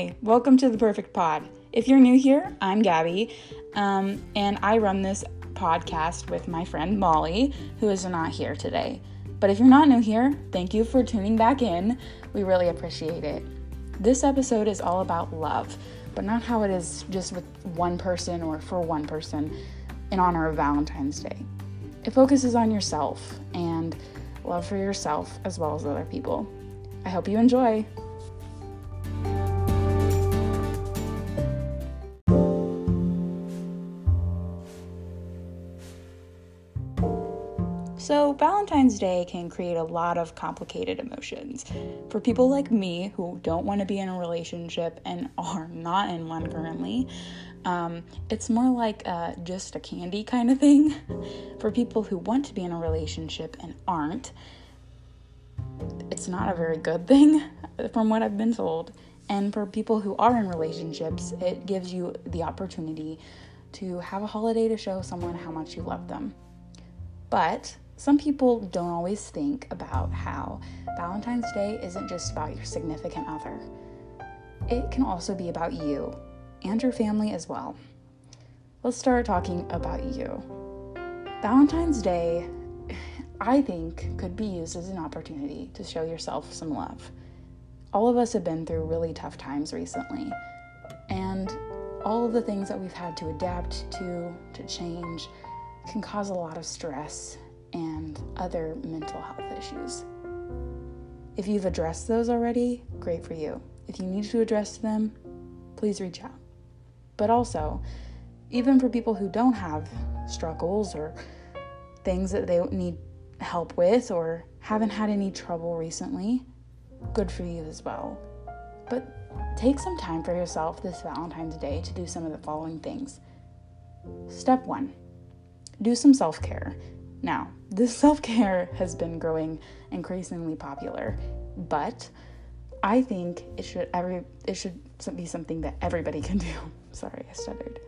Hi, welcome to the Perfect Pod. If you're new here, I'm Gabi, um, and I run this podcast with my friend Molly, who is not here today. But if you're not new here, thank you for tuning back in. We really appreciate it. This episode is all about love, but not how it is just with one person or for one person in honor of Valentine's Day. It focuses on yourself and love for yourself as well as other people. I hope you enjoy. So, Valentine's Day can create a lot of complicated emotions. For people like me who don't want to be in a relationship and are not in one currently, um, it's more like uh, just a candy kind of thing. For people who want to be in a relationship and aren't, it's not a very good thing, from what I've been told. And for people who are in relationships, it gives you the opportunity to have a holiday to show someone how much you love them. But some people don't always think about how Valentine's Day isn't just about your significant other, it can also be about you and your family as well. Let's start talking about you. Valentine's Day, I think, could be used as an opportunity to show yourself some love. All of us have been through really tough times recently, and all of the things that we've had to adapt to, to change, can cause a lot of stress and other mental health issues. If you've addressed those already, great for you. If you need to address them, please reach out. But also, even for people who don't have struggles or things that they need help with or haven't had any trouble recently, good for you as well. But take some time for yourself this Valentine's Day to do some of the following things. Step one do some self care. Now, this self care has been growing increasingly popular, but I think it should every it should be something that everybody can do. Sorry, I stuttered.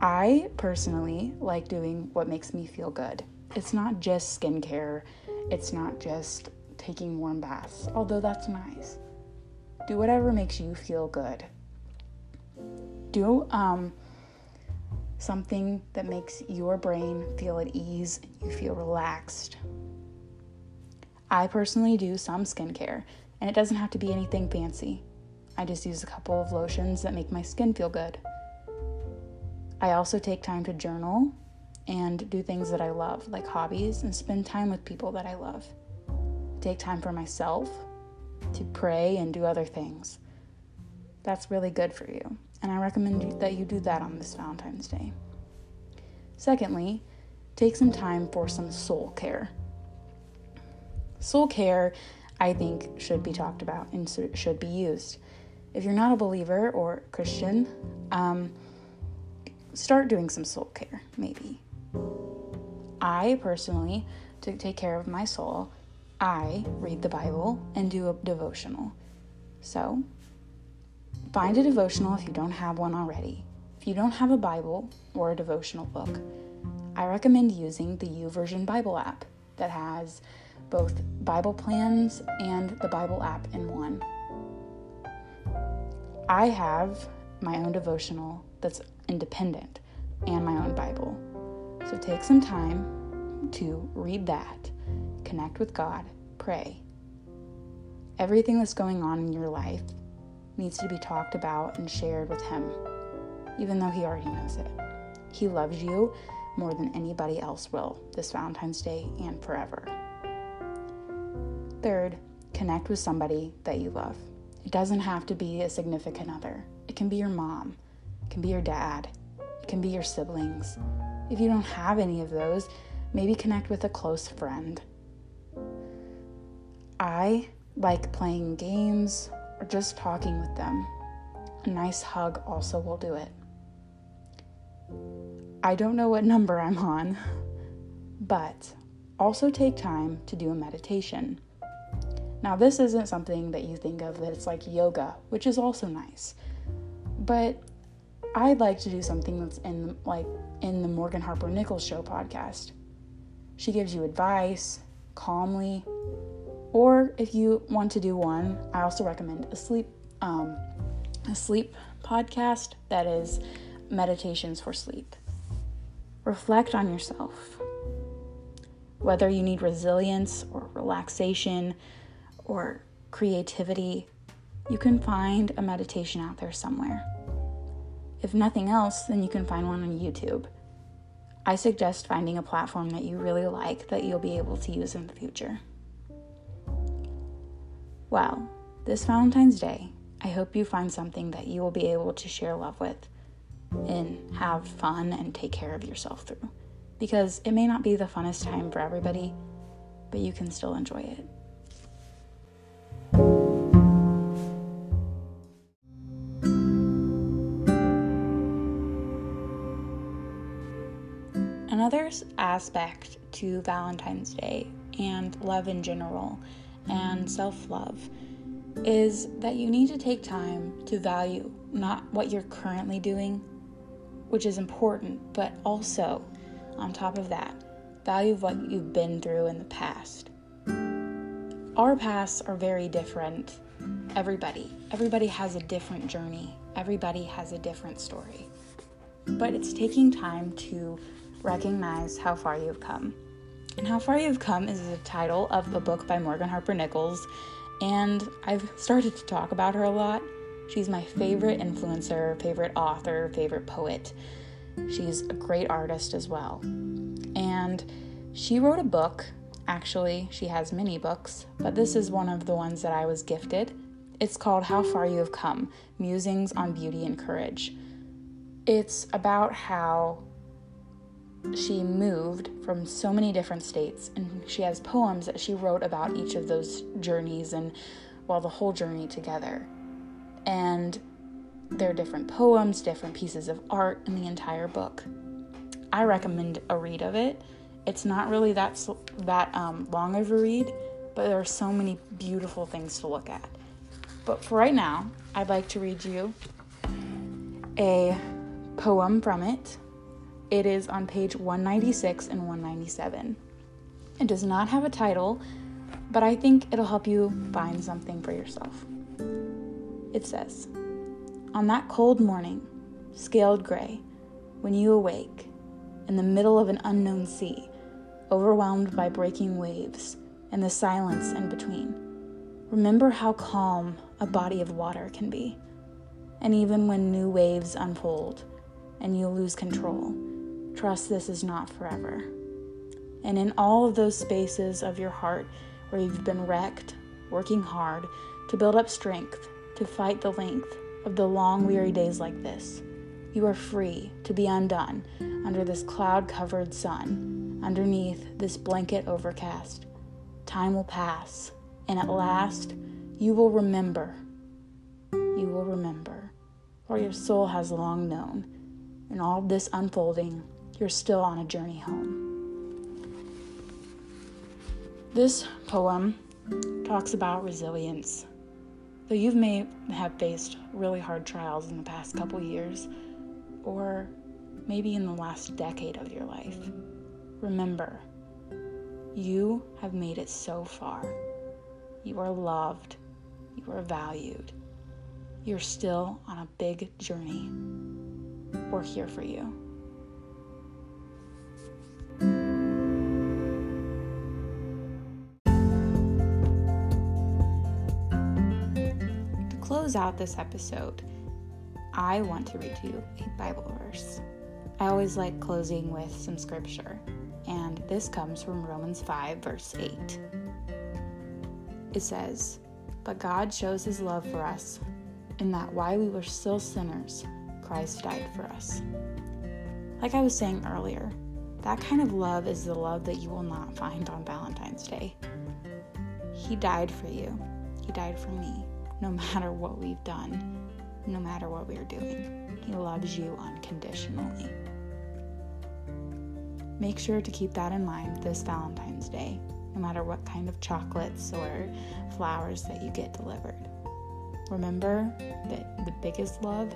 I personally like doing what makes me feel good. It's not just skincare, it's not just taking warm baths, although that's nice. Do whatever makes you feel good. Do um something that makes your brain feel at ease and you feel relaxed. I personally do some skincare, and it doesn't have to be anything fancy. I just use a couple of lotions that make my skin feel good. I also take time to journal and do things that I love, like hobbies, and spend time with people that I love. Take time for myself to pray and do other things. That's really good for you and I recommend that you do that on this Valentine's Day. Secondly, take some time for some soul care. Soul care, I think, should be talked about and should be used. If you're not a believer or Christian, um, start doing some soul care, maybe. I personally, to take care of my soul, I read the Bible and do a devotional. So, Find a devotional if you don't have one already. If you don't have a Bible or a devotional book, I recommend using the YouVersion Bible app that has both Bible plans and the Bible app in one. I have my own devotional that's independent and my own Bible. So take some time to read that, connect with God, pray. Everything that's going on in your life needs to be talked about and shared with Him, even though He already knows it. He loves you more than anybody else will this Valentine's Day and forever. Third, connect with somebody that you love. It doesn't have to be a significant other, it can be your mom, it can be your dad, it can be your siblings. If you don't have any of those, maybe connect with a close friend. I like playing games or just talking with them. A nice hug also will do it. I don't know what number I'm on, but also take time to do a meditation. Now, this isn't something that you think of that it's like yoga, which is also nice. But I'd like to do something that's in like in the Morgan Harper Nichols show podcast. She gives you advice calmly or if you want to do one, I also recommend a sleep um, a sleep podcast that is meditations for sleep. Reflect on yourself. Whether you need resilience or relaxation or creativity, you can find a meditation out there somewhere. If nothing else, then you can find one on YouTube. I suggest finding a platform that you really like that you'll be able to use in the future. Well, this Valentine's Day, I hope you find something that you will be able to share love with and have fun and take care of yourself through. Because it may not be the funnest time for everybody, but you can still enjoy it. Another aspect to Valentine's Day and love in general and self love is that you need to take time to value not what you're currently doing, which is important, but also, on top of that, value what you've been through in the past. Our pasts are very different. Everybody. Everybody has a different journey, everybody has a different story. But it's taking time to recognize how far you've come. And How Far You've Come is the title of a book by Morgan Harper Nichols, and I've started to talk about her a lot. She's my favorite influencer, favorite author, favorite poet. She's a great artist as well. And she wrote a book. Actually, she has many books, but this is one of the ones that I was gifted. It's called How Far You Have Come Musings on Beauty and Courage. It's about how she moved from so many different states and she has poems that she wrote about each of those journeys and well the whole journey together. And there are different poems different pieces of art in the entire book. I recommend a read of it. It's not really that that um, long of a read but there are so many beautiful things to look at. But for right now i'd like to read you a poem from it it is on page 196 and 197. It does not have a title, but I think it'll help you find something for yourself. It says, On that cold morning, scaled gray, when you awake, in the middle of an unknown sea, overwhelmed by breaking waves and the silence in between, remember how calm a body of water can be. And even when new waves unfold and you lose control, Trust this is not forever. And in all of those spaces of your heart where you've been wrecked, working hard to build up strength to fight the length of the long, weary days like this, you are free to be undone under this cloud covered sun, underneath this blanket overcast. Time will pass, and at last you will remember. You will remember, for your soul has long known, in all this unfolding you're still on a journey home. This poem talks about resilience. Though you may have faced really hard trials in the past couple years, or maybe in the last decade of your life, remember, you have made it so far. You are loved. You are valued. You're still on a big journey. We're here for you. Close out this episode, I want to read you a Bible verse. I always like closing with some scripture, and this comes from Romans 5, verse 8. It says, But God shows his love for us, in that while we were still sinners, Christ died for us. Like I was saying earlier, that kind of love is the love that you will not find on Valentine's Day. He died for you, He died for me no matter what we've done, no matter what we're doing. He loves you unconditionally. Make sure to keep that in mind this Valentine's Day, no matter what kind of chocolates or flowers that you get delivered. Remember that the biggest love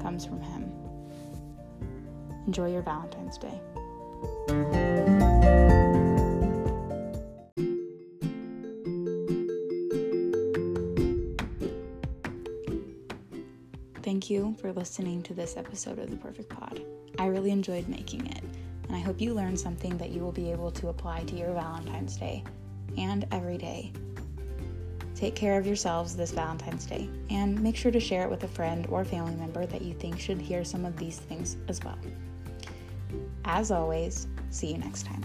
comes from Him. Enjoy your Valentine's Day. Thank you for listening to this episode of The Perfect Pod. I really enjoyed making it, and I hope you learned something that you will be able to apply to your Valentine's Day and every day. Take care of yourselves this Valentine's Day, and make sure to share it with a friend or family member that you think should hear some of these things as well. As always, see you next time.